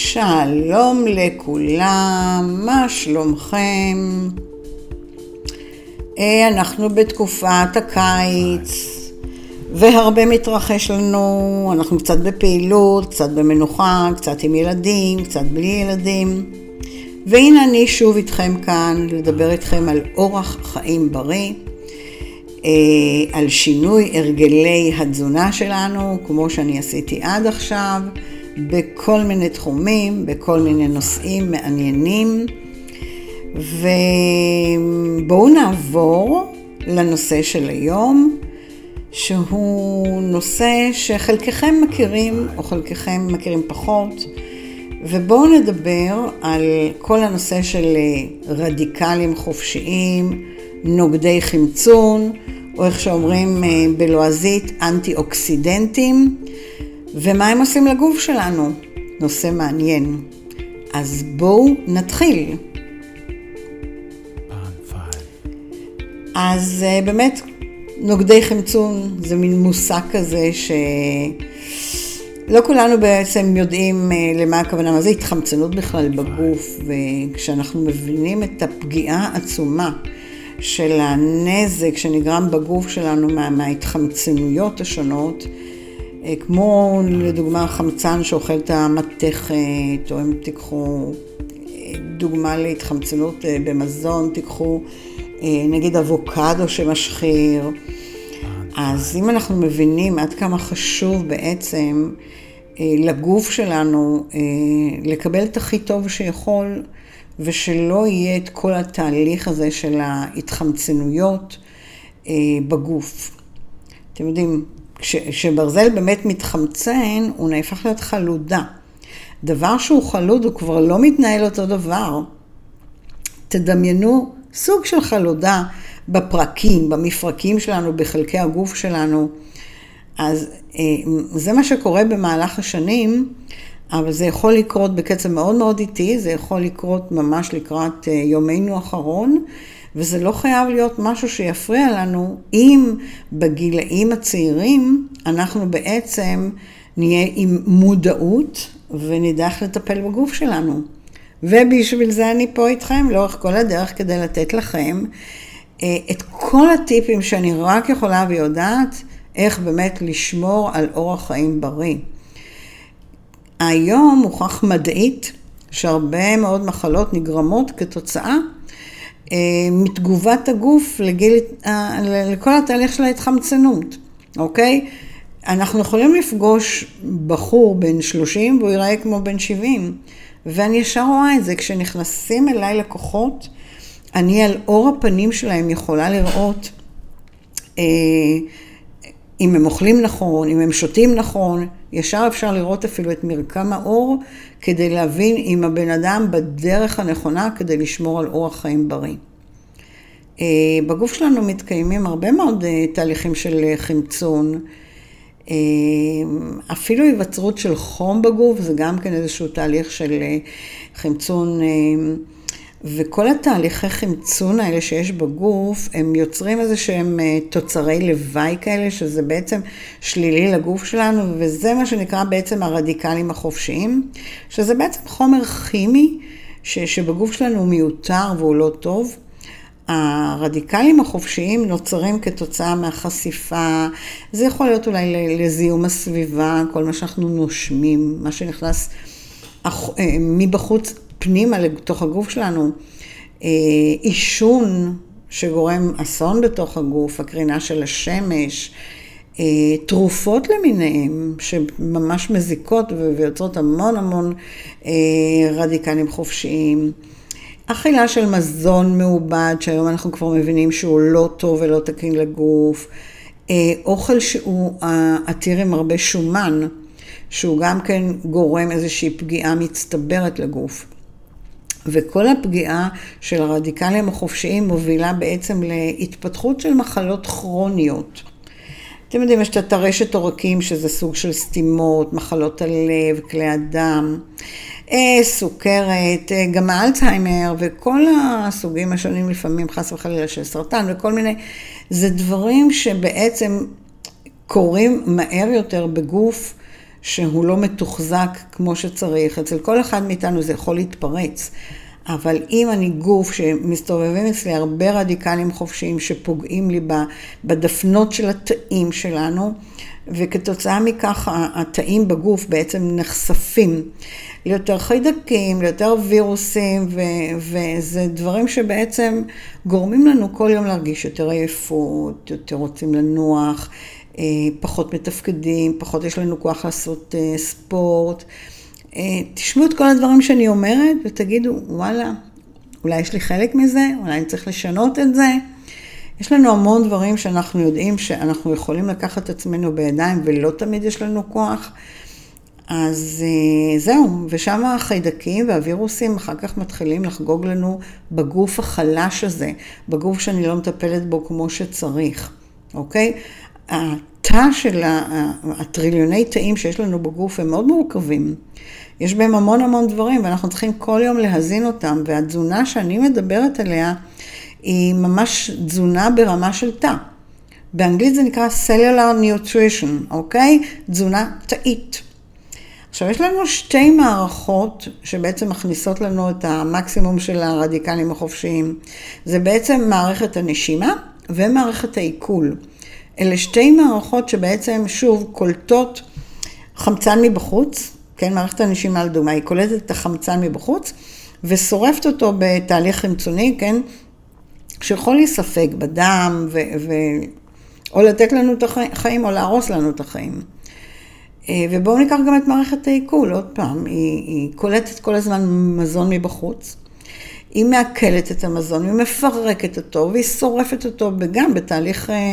שלום לכולם, מה שלומכם? אה, אנחנו בתקופת הקיץ והרבה מתרחש לנו, אנחנו קצת בפעילות, קצת במנוחה, קצת עם ילדים, קצת בלי ילדים. והנה אני שוב איתכם כאן לדבר איתכם על אורח חיים בריא, אה, על שינוי הרגלי התזונה שלנו, כמו שאני עשיתי עד עכשיו. בכל מיני תחומים, בכל מיני נושאים מעניינים. ובואו נעבור לנושא של היום, שהוא נושא שחלקכם מכירים או חלקכם מכירים פחות, ובואו נדבר על כל הנושא של רדיקלים חופשיים, נוגדי חמצון, או איך שאומרים אה, בלועזית אנטי-אוקסידנטים. ומה הם עושים לגוף שלנו? נושא מעניין. אז בואו נתחיל. אז אה, באמת, נוגדי חמצון זה מין מושג כזה שלא כולנו בעצם יודעים אה, למה הכוונה, מה זה התחמצנות בכלל בגוף, וכשאנחנו מבינים את הפגיעה העצומה של הנזק שנגרם בגוף שלנו מה, מההתחמצנויות השונות, כמו לדוגמה חמצן שאוכל את המתכת, או אם תיקחו אה, דוגמה להתחמצנות אה, במזון, תיקחו נגיד אבוקדו שמשחיר. אז אם אנחנו מבינים עד כמה חשוב בעצם לגוף שלנו לקבל את הכי טוב שיכול, ושלא יהיה את כל התהליך הזה של ההתחמצנויות בגוף. אתם יודעים, כשברזל באמת מתחמצן, הוא נהפך להיות חלודה. דבר שהוא חלוד הוא כבר לא מתנהל אותו דבר. תדמיינו סוג של חלודה בפרקים, במפרקים שלנו, בחלקי הגוף שלנו. אז אה, זה מה שקורה במהלך השנים, אבל זה יכול לקרות בקצב מאוד מאוד איטי, זה יכול לקרות ממש לקראת אה, יומנו האחרון. וזה לא חייב להיות משהו שיפריע לנו אם בגילאים הצעירים אנחנו בעצם נהיה עם מודעות ונדע איך לטפל בגוף שלנו. ובשביל זה אני פה איתכם לאורך כל הדרך כדי לתת לכם אה, את כל הטיפים שאני רק יכולה ויודעת איך באמת לשמור על אורח חיים בריא. היום מוכח מדעית שהרבה מאוד מחלות נגרמות כתוצאה אה, מתגובת הגוף לגיל, אה, לכל התהליך של ההתחמצנות, אוקיי? אנחנו יכולים לפגוש בחור בן 30 והוא ייראה כמו בן 70, ואני ישר רואה את זה. כשנכנסים אליי לקוחות, אני על אור הפנים שלהם יכולה לראות אה, אם הם אוכלים נכון, אם הם שותים נכון, ישר אפשר לראות אפילו את מרקם האור כדי להבין אם הבן אדם בדרך הנכונה כדי לשמור על אורח חיים בריא. אה, בגוף שלנו מתקיימים הרבה מאוד אה, תהליכים של אה, חמצון. אפילו היווצרות של חום בגוף זה גם כן איזשהו תהליך של חמצון. וכל התהליכי חמצון האלה שיש בגוף, הם יוצרים איזה שהם אה, תוצרי לוואי כאלה, שזה בעצם שלילי לגוף שלנו, וזה מה שנקרא בעצם הרדיקלים החופשיים, שזה בעצם חומר כימי ש, שבגוף שלנו הוא מיותר והוא לא טוב. הרדיקלים החופשיים נוצרים כתוצאה מהחשיפה, זה יכול להיות אולי לזיהום הסביבה, כל מה שאנחנו נושמים, מה שנכנס אה, מבחוץ פנימה לתוך הגוף שלנו, אה, עישון שגורם אסון בתוך הגוף, הקרינה של השמש, אה, תרופות למיניהם שממש מזיקות ויוצרות המון המון אה, רדיקלים חופשיים. אכילה של מזון מעובד, שהיום אנחנו כבר מבינים שהוא לא טוב ולא תקין לגוף. אוכל שהוא עתיר עם הרבה שומן, שהוא גם כן גורם איזושהי פגיעה מצטברת לגוף. וכל הפגיעה של הרדיקלים החופשיים מובילה בעצם להתפתחות של מחלות כרוניות. אתם יודעים, יש את הטרשת עורקים, שזה סוג של סתימות, מחלות הלב, כלי הדם, אה, סוכרת, אה, גם האלצהיימר וכל הסוגים השונים לפעמים, חס וחלילה, של סרטן וכל מיני, זה דברים שבעצם קורים מהר יותר בגוף שהוא לא מתוחזק כמו שצריך. אצל כל אחד מאיתנו זה יכול להתפרץ. אבל אם אני גוף שמסתובבים אצלי הרבה רדיקלים חופשיים שפוגעים לי בדפנות של התאים שלנו, וכתוצאה מכך התאים בגוף בעצם נחשפים ליותר חיידקים, ליותר וירוסים, ו- וזה דברים שבעצם גורמים לנו כל יום להרגיש יותר עייפות, יותר רוצים לנוח, פחות מתפקדים, פחות יש לנו כוח לעשות אה, ספורט. אה, תשמעו את כל הדברים שאני אומרת ותגידו, וואלה, אולי יש לי חלק מזה, אולי אני צריך לשנות את זה. יש לנו המון דברים שאנחנו יודעים שאנחנו יכולים לקחת את עצמנו בידיים ולא תמיד יש לנו כוח. אז אה, זהו, ושם החיידקים והווירוסים אחר כך מתחילים לחגוג לנו בגוף החלש הזה, בגוף שאני לא מטפלת בו כמו שצריך, אוקיי? התא של הטריליוני תאים שיש לנו בגוף הם מאוד מורכבים. יש בהם המון המון דברים ואנחנו צריכים כל יום להזין אותם, והתזונה שאני מדברת עליה היא ממש תזונה ברמה של תא. באנגלית זה נקרא Cellular Nutrition, אוקיי? תזונה תאית. עכשיו, יש לנו שתי מערכות שבעצם מכניסות לנו את המקסימום של הרדיקלים החופשיים. זה בעצם מערכת הנשימה ומערכת העיכול. אלה שתי מערכות שבעצם, שוב, קולטות חמצן מבחוץ, כן, מערכת הנשימה לדוגמה, היא קולטת את החמצן מבחוץ ושורפת אותו בתהליך חמצוני, כן, שיכול להיספג בדם ו... ו... או לתת לנו את החיים או להרוס לנו את החיים. אה, ובואו ניקח גם את מערכת העיכול, עוד פעם, היא, היא קולטת כל הזמן מזון מבחוץ, היא מעכלת את המזון, היא מפרקת אותו והיא שורפת אותו גם בתהליך אה,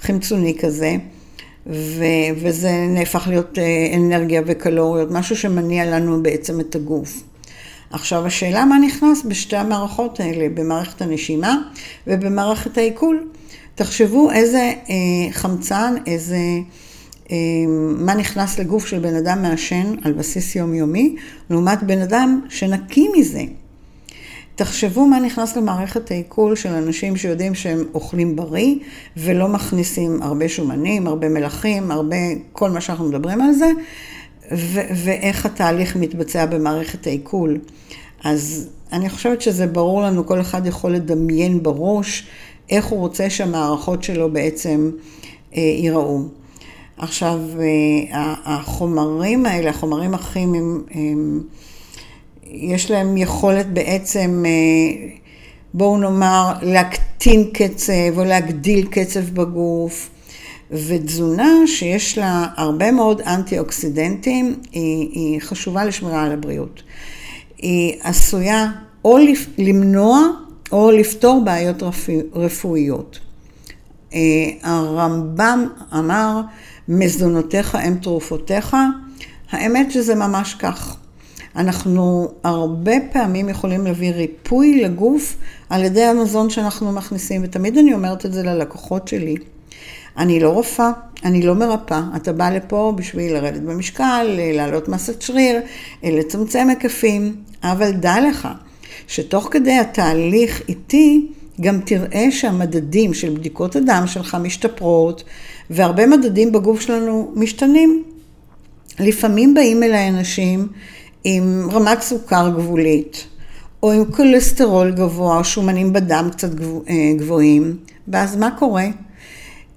חמצוני כזה, ו, וזה נהפך להיות אה, אנרגיה וקלוריות, משהו שמניע לנו בעצם את הגוף. עכשיו השאלה מה נכנס בשתי המערכות האלה, במערכת הנשימה ובמערכת העיכול. תחשבו איזה אה, חמצן, איזה... אמ, מה נכנס לגוף של בן אדם מעשן על בסיס יומיומי, לעומת בן אדם שנקי מזה. תחשבו מה נכנס למערכת העיכול של אנשים שיודעים שהם אוכלים בריא ולא מכניסים הרבה שומנים, הרבה מלחים, הרבה, כל מה שאנחנו מדברים על זה, ו- ואיך התהליך מתבצע במערכת העיכול. אז אני חושבת שזה ברור לנו, כל אחד יכול לדמיין בראש איך הוא רוצה שהמערכות שלו בעצם אה, ייראו. עכשיו, אה, החומרים האלה, החומרים הכימיים, הם, יש להם יכולת בעצם, אה, בואו נאמר, להקטין קצב או להגדיל קצב בגוף. ותזונה שיש לה הרבה מאוד אנטי אוקסידנטים, היא, היא חשובה לשמירה על הבריאות. היא עשויה או למנוע או לפתור בעיות רפואיות. אה, הרמב"ם אמר מזונותיך הם תרופותיך, האמת שזה ממש כך. אנחנו הרבה פעמים יכולים להביא ריפוי לגוף על ידי המזון שאנחנו מכניסים, ותמיד אני אומרת את זה ללקוחות שלי. אני לא רופאה, אני לא מרפאה, אתה בא לפה בשביל לרדת במשקל, להעלות מסת שריר, לצמצם היקפים, אבל דע לך שתוך כדי התהליך איתי, גם תראה שהמדדים של בדיקות הדם שלך משתפרות, והרבה מדדים בגוף שלנו משתנים. לפעמים באים אליי אנשים עם רמת סוכר גבולית, או עם כולסטרול גבוה, או שומנים בדם קצת אה, גבוהים, ואז מה קורה?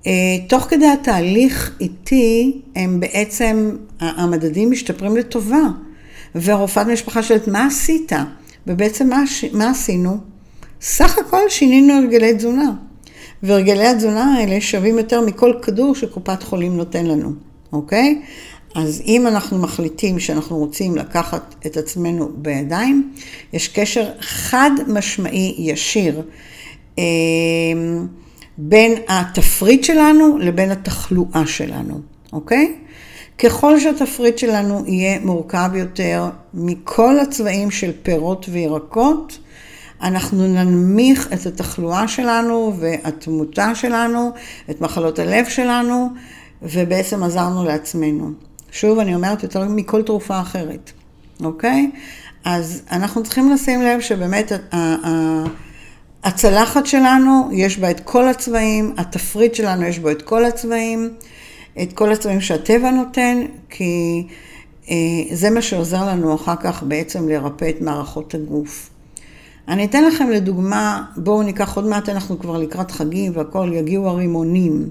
אה, תוך כדי התהליך איתי, הם בעצם, המדדים משתפרים לטובה. והרופאת משפחה שואלת, מה עשית? ובעצם מה, מה עשינו? סך הכל שינינו הרגלי תזונה. והרגלי התזונה האלה שווים יותר מכל כדור שקופת חולים נותן לנו, אוקיי? אז אם אנחנו מחליטים שאנחנו רוצים לקחת את עצמנו בידיים, יש קשר חד משמעי ישיר אה, בין התפריט שלנו לבין התחלואה שלנו, אוקיי? ככל שהתפריט שלנו יהיה מורכב יותר מכל הצבעים של פירות וירקות, אנחנו ננמיך את התחלואה שלנו והתמותה שלנו, את מחלות הלב שלנו, ובעצם עזרנו לעצמנו. שוב, אני אומרת יותר מכל תרופה אחרת, אוקיי? אז אנחנו צריכים לשים לב שבאמת הצלחת שלנו, יש בה את כל הצבעים, התפריט שלנו יש בו את כל הצבעים. את כל הצבעים שהטבע נותן, כי אה, זה מה שעוזר לנו אחר כך בעצם לרפא את מערכות הגוף. אני אתן לכם לדוגמה, בואו ניקח עוד מעט, אנחנו כבר לקראת חגים והכול, יגיעו הרימונים.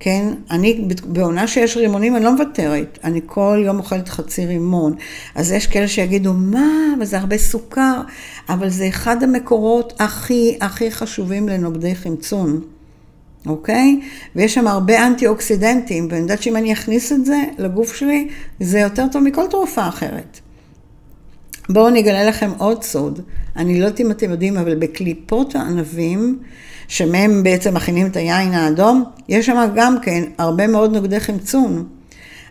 כן? אני, בעונה שיש רימונים, אני לא מוותרת. אני כל יום אוכלת חצי רימון. אז יש כאלה שיגידו, מה, וזה הרבה סוכר, אבל זה אחד המקורות הכי הכי חשובים לנוגדי חמצון. אוקיי? ויש שם הרבה אנטי אוקסידנטים, ואני יודעת שאם אני אכניס את זה לגוף שלי, זה יותר טוב מכל תרופה אחרת. בואו אני אגלה לכם עוד סוד. אני לא יודעת אם אתם יודעים, אבל בקליפות הענבים, שמהם בעצם מכינים את היין האדום, יש שם גם כן הרבה מאוד נוגדי חמצון.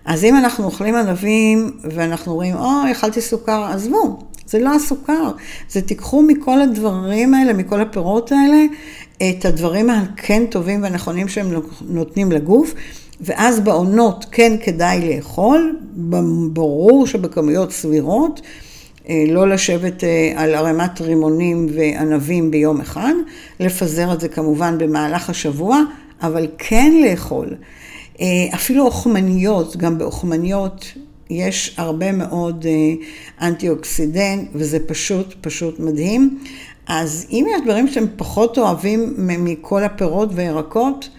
אז אם אנחנו אוכלים ענבים ואנחנו רואים, או, oh, אכלתי סוכר, עזבו, זה לא הסוכר. זה תיקחו מכל הדברים האלה, מכל הפירות האלה, את הדברים הכן טובים והנכונים שהם נותנים לגוף, ואז בעונות כן כדאי לאכול, ברור שבכמויות סבירות. אה, לא לשבת אה, על ערימת רימונים וענבים ביום אחד, לפזר את זה כמובן במהלך השבוע, אבל כן לאכול. אה, אפילו אוכמניות, גם באוכמניות יש הרבה מאוד אנטי אוקסידנט, וזה פשוט פשוט מדהים. אז אם יש דברים שאתם פחות אוהבים מכל הפירות וירקות,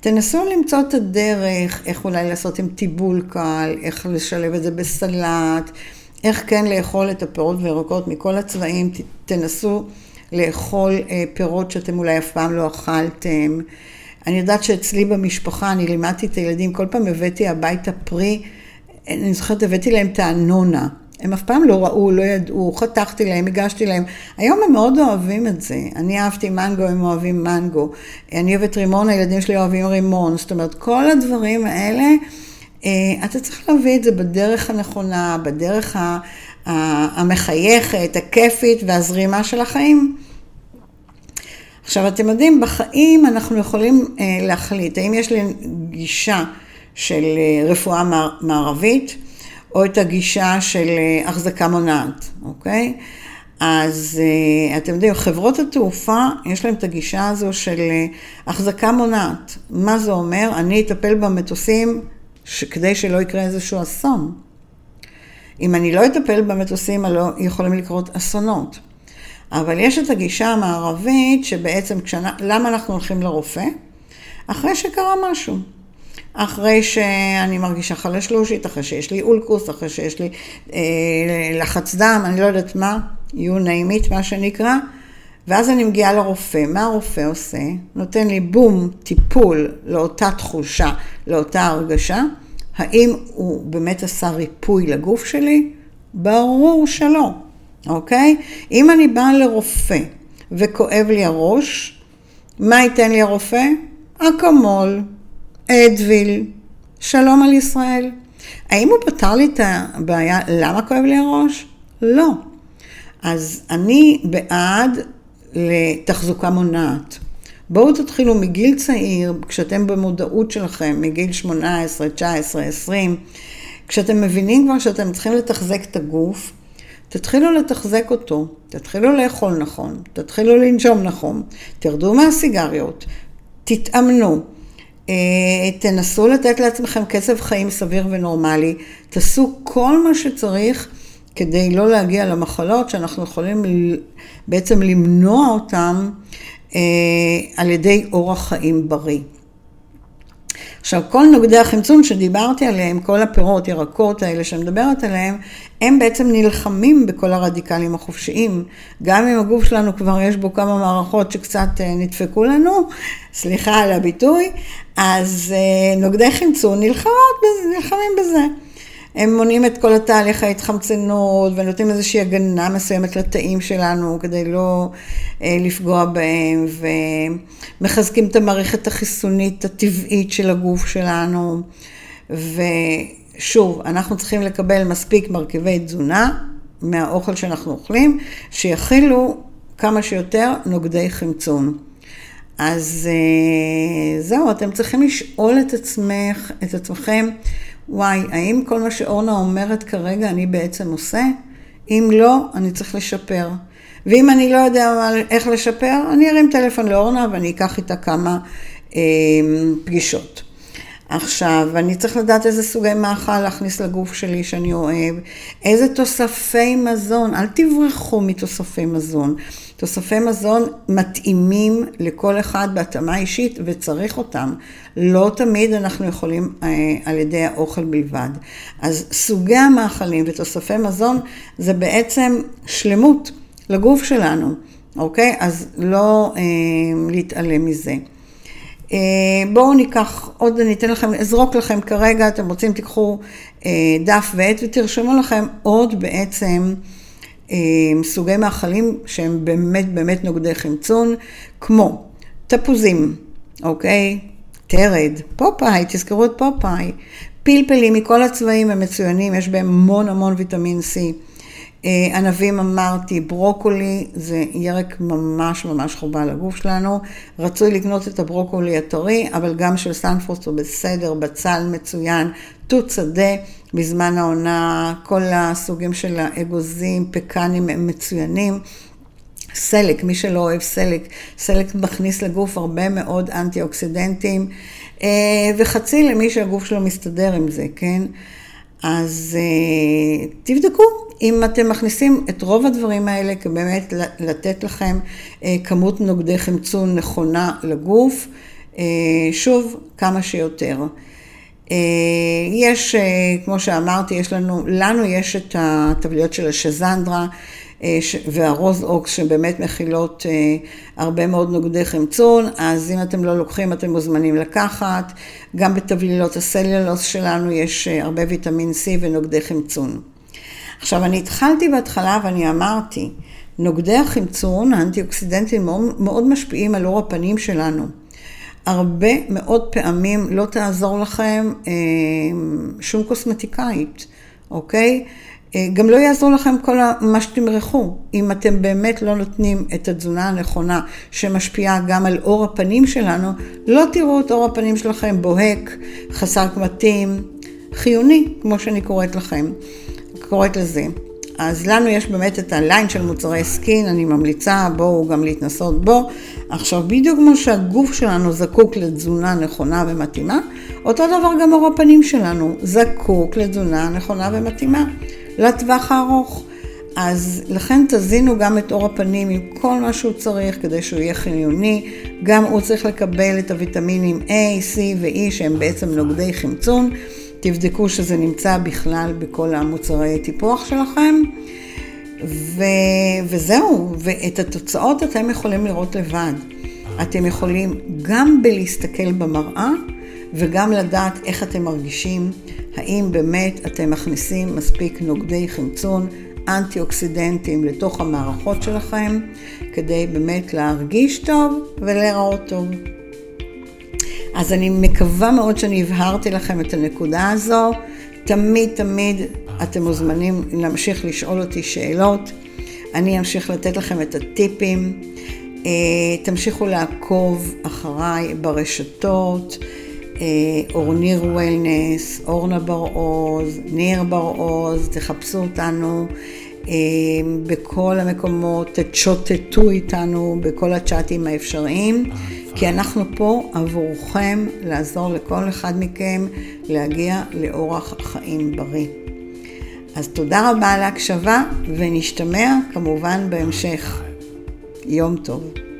תנסו למצוא את הדרך, איך אולי לעשות עם טיבול קל, איך לשלב את זה בסלט. איך כן לאכול את הפירות וירקות מכל הצבעים, תנסו לאכול אה, פירות שאתם אולי אף פעם לא אכלתם. אני יודעת שאצלי במשפחה, אני לימדתי את הילדים, כל פעם הבאתי הביתה פרי, אני זוכרת, הבאתי להם את האנונה. הם אף פעם לא ראו, לא ידעו, חתכתי להם, הגשתי להם. היום הם מאוד אוהבים את זה. אני אהבתי מנגו, הם אוהבים מנגו. אני אוהבת רימון, הילדים שלי אוהבים רימון. זאת אומרת, כל הדברים האלה... אה, אתה צריך להביא את זה בדרך הנכונה, בדרך המחייכת, הכיפית והזרימה של החיים. עכשיו, אתם יודעים, בחיים אנחנו יכולים אה, להחליט, האם יש לי גישה של אה, רפואה מערבית, או את הגישה של החזקה מונעת, אוקיי? אז אתם יודעים, חברות התעופה, יש להן את הגישה הזו של החזקה מונעת. מה זה אומר? אני אטפל במטוסים כדי שלא יקרה איזשהו אסון. אם אני לא אטפל במטוסים, לא יכולים לקרות אסונות. אבל יש את הגישה המערבית שבעצם, כשאנ... למה אנחנו הולכים לרופא? אחרי שקרה משהו. אחרי שאני מרגישה חלשלושית, אחרי שיש לי אולקוס, אחרי שיש לי אה, לחץ דם, אני לא יודעת מה, you name it, מה שנקרא, ואז אני מגיעה לרופא. מה הרופא עושה? נותן לי בום, טיפול לאותה תחושה, לאותה הרגשה. האם הוא באמת עשה ריפוי לגוף שלי? ברור שלא, אוקיי? אם אני באה לרופא וכואב לי הראש, מה ייתן לי הרופא? אקמול, אדוויל, שלום על ישראל. האם הוא פתר לי את הבעיה למה כואב לי הראש? לא. אז אני בעד לתחזוקה מונעת. בואו תתחילו מגיל צעיר, כשאתם במודעות שלכם, מגיל 18, 19, 20, כשאתם מבינים כבר שאתם צריכים לתחזק את הגוף, תתחילו לתחזק אותו, תתחילו לאכול נכון, תתחילו לנשום נכון, תרדו מהסיגריות, תתאמנו, אה, תנסו לתת לעצמכם קצב חיים סביר ונורמלי, תעשו כל מה שצריך כדי לא להגיע למחלות שאנחנו יכולים בעצם למנוע אותן אה, על ידי אורח חיים בריא. עכשיו, כל נוגדי החמצון שדיברתי עליהם, כל הפירות, ירקות האלה שאני מדברת עליהם, הם בעצם נלחמים בכל הרדיקלים החופשיים. גם אם הגוף שלנו כבר יש בו כמה מערכות שקצת אה, נדפקו לנו, סליחה על הביטוי, אז אה, נוגדי חמצון נלחמות, נלחמים בזה. הם מונעים את כל התהליך ההתחמצנות ונותנים איזושהי הגנה מסוימת לתאים שלנו כדי לא אה, לפגוע בהם ומחזקים את המערכת החיסונית הטבעית של הגוף שלנו ושוב, אנחנו צריכים לקבל מספיק מרכיבי תזונה מהאוכל שאנחנו אוכלים שיכילו כמה שיותר נוגדי חמצון. אז אה, זהו, אתם צריכים לשאול את עצמך, את עצמכם וואי, האם כל מה שאורנה אומרת כרגע אני בעצם עושה? אם לא, אני צריך לשפר. ואם אני לא יודע איך לשפר, אני ארים טלפון לאורנה ואני אקח איתה כמה אה, פגישות. עכשיו, אני צריך לדעת איזה סוגי מאכל להכניס לגוף שלי שאני אוהב, איזה תוספי מזון, אל תברחו מתוספי מזון. תוספי מזון מתאימים לכל אחד בהתאמה אישית וצריך אותם. לא תמיד אנחנו יכולים אה, על ידי האוכל בלבד. אז סוגי המאכלים ותוספי מזון זה בעצם שלמות לגוף שלנו, אוקיי? אז לא אה, להתעלם מזה. אה, בואו ניקח עוד, אני אתן לכם, אזרוק לכם כרגע, אתם רוצים תיקחו אה, דף ועט ותרשמו לכם עוד בעצם אה, סוגי מאכלים שהם באמת באמת נוגדי חמצון, כמו תפוזים, אוקיי? תרד, פופאי, תזכרו את פופאי, פלפלים מכל הצבעים הם מצוינים, יש בהם המון המון ויטמין C. אה, ענבים אמרתי, ברוקולי זה ירק ממש ממש חובה לגוף שלנו. רצוי לקנות את הברוקולי הטרי, אבל גם של סנפרוסט הוא בסדר, בצל מצוין, תות שדה בזמן העונה, כל הסוגים של האגוזים, פקנים הם מצוינים. סלק, מי שלא אוהב סלק, סלק מכניס לגוף הרבה מאוד אנטי אוקסידנטים, אה, וחציל למי שהגוף שלו מסתדר עם זה, כן? אז אה, תבדקו אם אתם מכניסים את רוב הדברים האלה כבאמת לתת לכם אה, כמות נוגדי חמצון נכונה לגוף, אה, שוב, כמה שיותר. יש, כמו שאמרתי, יש לנו, לנו יש את הטבליות של השזנדרה והרוז אוקס שבאמת מכילות הרבה מאוד נוגדי חמצון, אז אם אתם לא לוקחים אתם מוזמנים לקחת. גם בטבלילות הסלולוס שלנו יש הרבה ויטמין C ונוגדי חמצון. עכשיו, אני התחלתי בהתחלה ואני אמרתי, נוגדי החמצון, האנטי-אוקסידנטים, מאוד, משפיעים על אור הפנים שלנו. הרבה מאוד פעמים לא תעזור לכם אה, שום קוסמטיקאית, אוקיי? אה, גם לא יעזור לכם כל מה שתמרחו, אם אתם באמת לא נותנים את התזונה הנכונה שמשפיעה גם על עור הפנים שלנו, לא תראו את עור הפנים שלכם בוהק, חסר קמטים, חיוני, כמו שאני קוראת לכם, קוראת לזה. אז לנו יש באמת את הליין של מוצרי skin, אני ממליצה, בואו גם להתנסות בו. עכשיו, בדיוק כמו שהגוף שלנו זקוק לתזונה נכונה ומתאימה, אותו דבר גם עור הפנים שלנו זקוק לתזונה נכונה ומתאימה. לטווח הארוך. אז לכן תזינו גם את אור הפנים עם כל מה שהוא צריך כדי שהוא יהיה חיוני. גם הוא צריך לקבל את הוויטמינים A, C ו-E שהם בעצם נוגדי חמצון. תבדקו שזה נמצא בכלל בכל המוצרי טיפוח שלכם. ו... וזהו, ואת התוצאות אתם יכולים לראות לבד. אתם יכולים גם בלהסתכל במראה וגם לדעת איך אתם מרגישים, האם באמת אתם מכניסים מספיק נוגדי חמצון, אנטי אוקסידנטים לתוך המערכות שלכם, כדי באמת להרגיש טוב ולהיראות טוב. אז אני מקווה מאוד שאני הבהרתי לכם את הנקודה הזו. תמיד תמיד אתם מוזמנים להמשיך לשאול אותי שאלות. אני אמשיך לתת לכם את הטיפים. אה, תמשיכו לעקוב אחריי ברשתות. אה, אורניר וולנס, אורנה בר-עוז, ניר בר-עוז, תחפשו אותנו אה, בכל המקומות, תצ'וטטו איתנו בכל הצ'אטים האפשריים, כי אנחנו פה עבורכם לעזור לכל אחד מכם להגיע לאורח חיים בריא. אז תודה רבה על ההקשבה ונשתמע כמובן בהמשך. יום טוב.